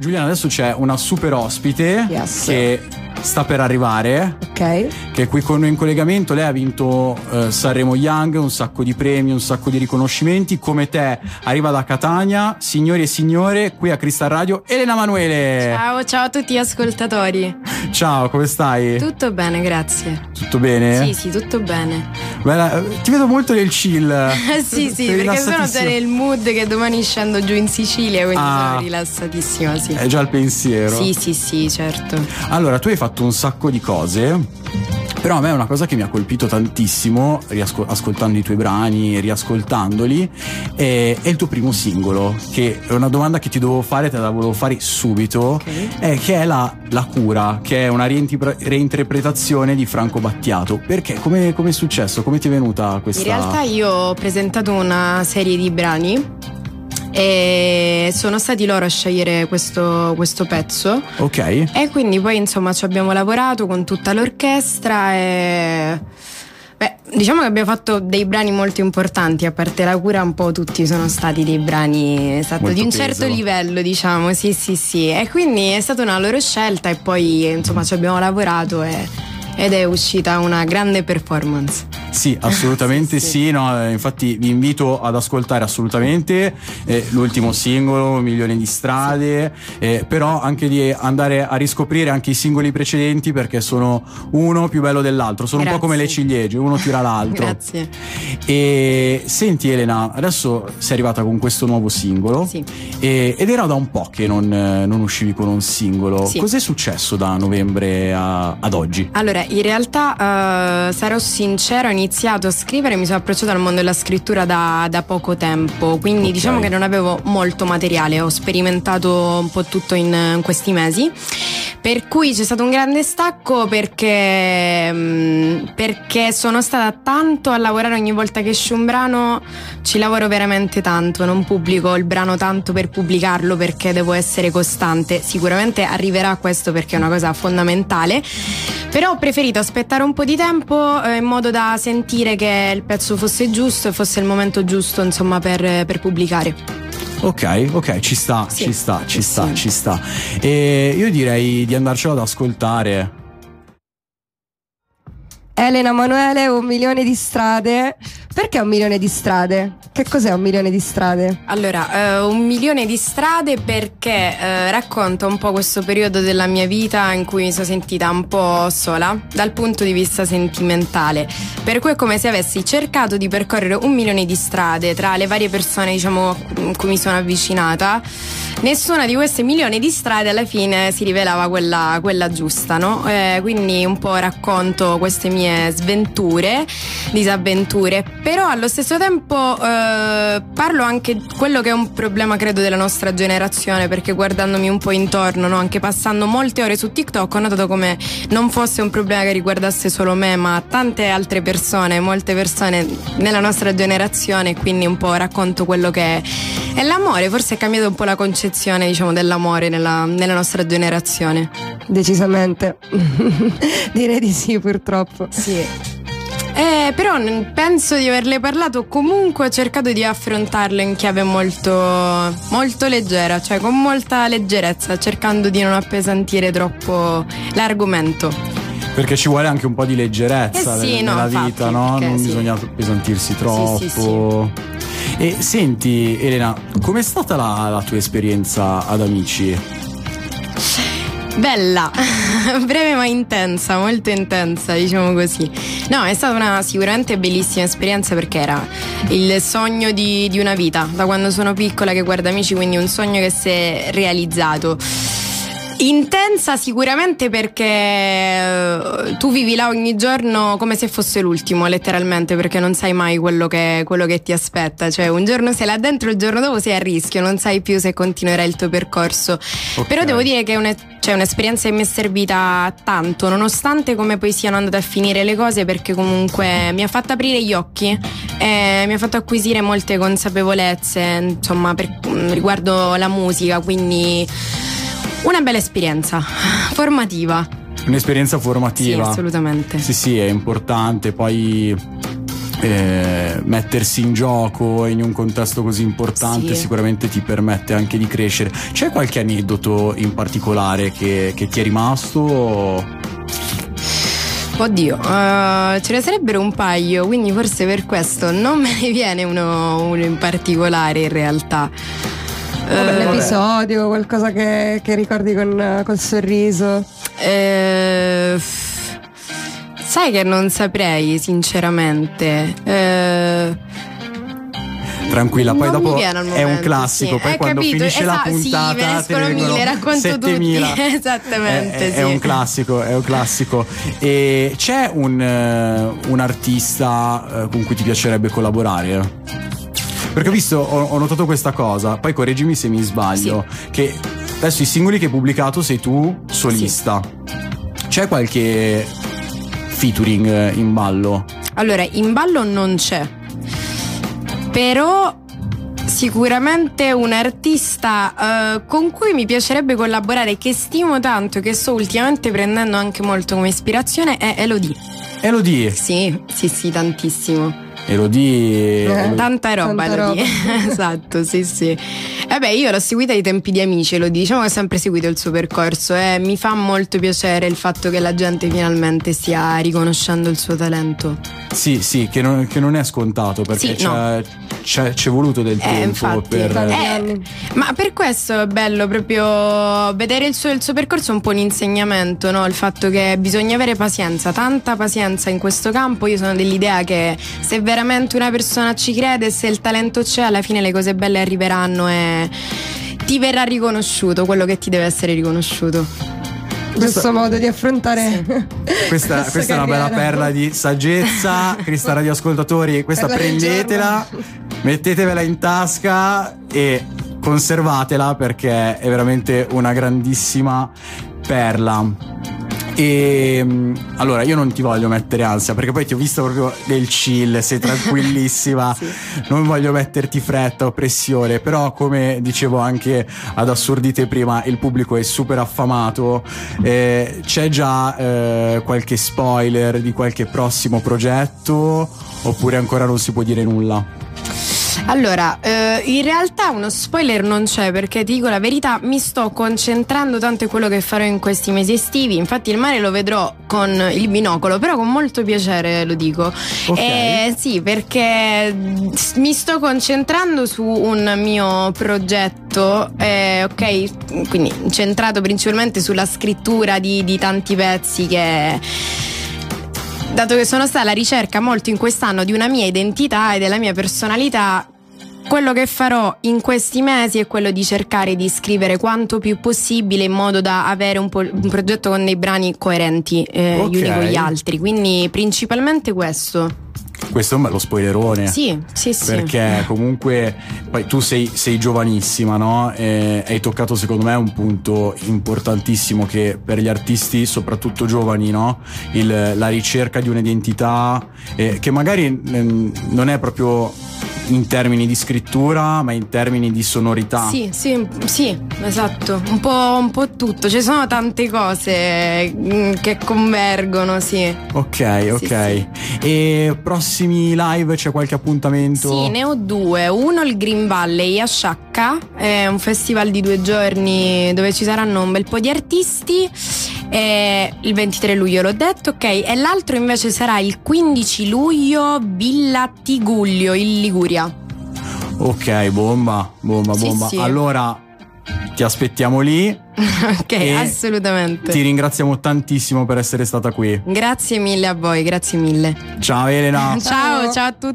Giuliana, adesso c'è una super ospite Yes. che sta per arrivare, Ok. che è qui con noi in collegamento. Lei ha vinto eh, Sanremo Young, un sacco di premi, un sacco di riconoscimenti. Come te arriva da Catania, signori e signore, qui a Crystal Radio, Elena Manuele. Ciao, ciao a tutti gli ascoltatori. Ciao, come stai? Tutto bene, grazie. Tutto bene? Sì, sì, tutto bene. Bella, eh, ti vedo molto nel chill. Eh sì, sì, Sei perché sono già nel mood che domani scendo giù in Sicilia, quindi Ah. sono rilassatissima, sì. È già il pensiero. Sì, sì, sì, certo. Allora, tu hai fatto un sacco di cose. Però a me è una cosa che mi ha colpito tantissimo, riasco- ascoltando i tuoi brani, riascoltandoli, è, è il tuo primo singolo, che è una domanda che ti dovevo fare, te la volevo fare subito, è che è la, La cura, che è una reinterpre- reinterpretazione di Franco Battiato. Perché? Come è successo? Come ti è venuta questa... In realtà io ho presentato una serie di brani e sono stati loro a scegliere questo, questo pezzo. Ok. E quindi poi insomma ci abbiamo lavorato con tutta l'orchestra e... Beh, diciamo che abbiamo fatto dei brani molto importanti, a parte la cura un po' tutti sono stati dei brani esatto, di un peso. certo livello, diciamo, sì sì sì. E quindi è stata una loro scelta e poi insomma ci abbiamo lavorato e- ed è uscita una grande performance. Sì, assolutamente Sì, sì, sì. no, eh, infatti vi invito ad ascoltare assolutamente eh, l'ultimo singolo, Milioni di strade, eh, però anche di andare a riscoprire anche i singoli precedenti perché sono uno più bello dell'altro, sono un po' Grazie. come le ciliegie, uno tira l'altro. Grazie. E senti Elena, adesso sei arrivata con questo nuovo singolo Sì. e- ed era da un po' che non, non uscivi con un singolo. Cos'è successo da novembre a- ad oggi? Allora, in realtà eh, sarò sincero, ho iniziato a scrivere, mi sono approcciata al mondo della scrittura da, da poco tempo, quindi Ok. diciamo che non avevo molto materiale, ho sperimentato un po' tutto in, in questi mesi. Per cui c'è stato un grande stacco perché, mm, perché sono stata tanto a lavorare ogni volta che esce un brano, ci lavoro veramente tanto, non pubblico il brano tanto per pubblicarlo perché devo essere costante. Sicuramente arriverà questo perché è una cosa fondamentale. Però ho preferito aspettare un po' di tempo eh, in modo da sentire che il pezzo fosse giusto e fosse il momento giusto, insomma, per, per pubblicare. Ok, ok, ci sta, Sì, ci sta, ci sta, sì. ci sta. E io direi di andarcelo ad ascoltare. Elena Manuele, un milione di strade. Perché un milione di strade? Che cos'è un milione di strade? Allora, eh, un milione di strade perché eh, racconta un po' questo periodo della mia vita in cui mi sono sentita un po' sola dal punto di vista sentimentale. Per cui è come se avessi cercato di percorrere un milione di strade tra le varie persone, diciamo, con cui mi sono avvicinata. Nessuna di queste milioni di strade alla fine si rivelava quella, quella giusta, no? Eh, quindi un po' racconto queste mie sventure, disavventure, però allo stesso tempo eh, parlo anche di quello che è un problema credo della nostra generazione, perché guardandomi un po' intorno, no? anche passando molte ore su TikTok, ho notato come non fosse un problema che riguardasse solo me, ma tante altre persone, molte persone nella nostra generazione, quindi un po' racconto quello che è, è l'amore, forse è cambiata un po' la concezione diciamo, dell'amore nella, nella nostra generazione. Decisamente. Direi di sì, purtroppo. Sì. Eh, però penso di averle parlato comunque ho cercato di affrontarlo in chiave molto, molto leggera, cioè con molta leggerezza, cercando di non appesantire troppo l'argomento. Perché ci vuole anche un po' di leggerezza Eh sì, nel- no, nella infatti, vita, no? Non sì. bisogna appesantirsi troppo. Sì, sì, E senti, Elena, com'è stata la, la tua esperienza ad Amici? Bella, breve ma intensa, molto intensa, diciamo così. No, è stata una sicuramente bellissima esperienza perché era il sogno di, di una vita, da quando sono piccola che guardo amici, quindi un sogno che si è realizzato. Intensa sicuramente perché eh, tu vivi là ogni giorno come se fosse l'ultimo, letteralmente, perché non sai mai quello che, quello che ti aspetta. Cioè, un giorno sei là dentro, il giorno dopo sei a rischio, non sai più se continuerai il tuo percorso. Ok. Però devo dire che è un- cioè, un'esperienza che mi è servita tanto, nonostante come poi siano andate a finire le cose, perché comunque mi ha fatto aprire gli occhi e mi ha fatto acquisire molte consapevolezze, insomma, per- riguardo la musica, quindi una bella esperienza formativa. Un'esperienza formativa. Sì, assolutamente. Sì, sì, è importante. Poi eh, mettersi in gioco in un contesto così importante Sì. sicuramente ti permette anche di crescere. C'è qualche aneddoto in particolare che, che ti è rimasto? Oddio, eh, ce ne sarebbero un paio, quindi forse per questo non me ne viene uno, uno in particolare in realtà. Vabbè, Eh, un episodio, qualcosa che, che ricordi con, col sorriso. Eh, sai che non saprei, sinceramente. Eh, Tranquilla, poi Non dopo al è un momento, classico, sì. poi Eh, quando capito, finisce la esatto, sì, puntata ne te mille, racconto 7000. tutti. Esattamente, È, è sì. un classico, è un classico. E c'è un, eh, un artista con cui ti piacerebbe collaborare? Perché ho visto, ho, ho notato questa cosa, poi correggimi se mi sbaglio, che adesso i singoli che hai pubblicato sei tu solista. C'è qualche featuring in ballo? Allora, in ballo non c'è. Però sicuramente un artista eh, con cui mi piacerebbe collaborare, che stimo tanto che sto ultimamente prendendo anche molto come ispirazione, è Elodie. Elodie, Sì, sì, sì, tantissimo. Elodie, Elodie. Tanta roba, Tanta Elodie. esatto, sì, sì. E beh, io l'ho seguita ai tempi di amici, Elodie. Diciamo che ho sempre seguito il suo percorso e mi fa molto piacere il fatto che la gente finalmente stia riconoscendo il suo talento. Sì, sì, che non, che non è scontato perché Sì, c'è, no. c'è- c'è voluto del Eh, tempo infatti, per... Eh, anni. Ma per questo è bello proprio vedere il suo, il suo percorso è un po' un insegnamento, no? Il fatto che bisogna avere pazienza, tanta pazienza in questo campo. Io sono dell'idea che se veramente una persona ci crede, se il talento c'è, alla fine le cose belle arriveranno e ti verrà riconosciuto quello che ti deve essere riconosciuto. Questo modo di affrontare Questa, questa questa è una bella perla di saggezza, Crista radioascoltatori, questa Perla del prendetela, mettetevela in tasca e conservatela perché è veramente una grandissima perla. E mm, allora io non ti voglio mettere ansia perché poi ti ho visto proprio nel chill, sei tranquillissima, non voglio metterti fretta o pressione, però come dicevo anche ad assurdite prima, il pubblico è super affamato, eh, c'è già eh, qualche spoiler di qualche prossimo progetto? Oppure ancora non si può dire nulla? Allora, eh, in realtà uno spoiler non c'è perché ti dico la verità, mi sto concentrando tanto in quello che farò in questi mesi estivi. Infatti il mare lo vedrò con il binocolo, però con molto piacere lo dico. Ok. Eh, sì, perché mi sto concentrando su un mio progetto, eh, ok, quindi centrato principalmente sulla scrittura di, di tanti pezzi che dato che sono stata alla ricerca molto in quest'anno di una mia identità e della mia personalità, quello che farò in questi mesi è quello di cercare di scrivere quanto più possibile in modo da avere un, po- un progetto con dei brani coerenti eh, Ok. gli uni con gli altri. Quindi principalmente questo. Questo è un bello spoilerone. Sì, sì, sì. Perché comunque poi tu sei, sei giovanissima, no? E hai toccato secondo me un punto importantissimo che per gli artisti, soprattutto giovani, no? Il- la ricerca di un'identità eh, che magari mm, non è proprio in termini di scrittura, ma in termini di sonorità. Sì, sì, sì, esatto, un po', un po' tutto, ci sono tante cose mm, che convergono, sì. Ok, ok. E prossimi live c'è qualche appuntamento? Sì, ne ho due. Uno il Green Valley a Sciacca, è un festival di due giorni dove ci saranno un bel po' di artisti. E il 23 luglio l'ho detto, ok. E l'altro invece sarà il 15 luglio Villa Tiguglio in Liguria. Ok, bomba, bomba, Sì, bomba. sì. Allora ti aspettiamo lì. ok, E assolutamente. Ti ringraziamo tantissimo per essere stata qui. Grazie mille a voi, grazie mille. Ciao Elena. ciao, ciao a tutti.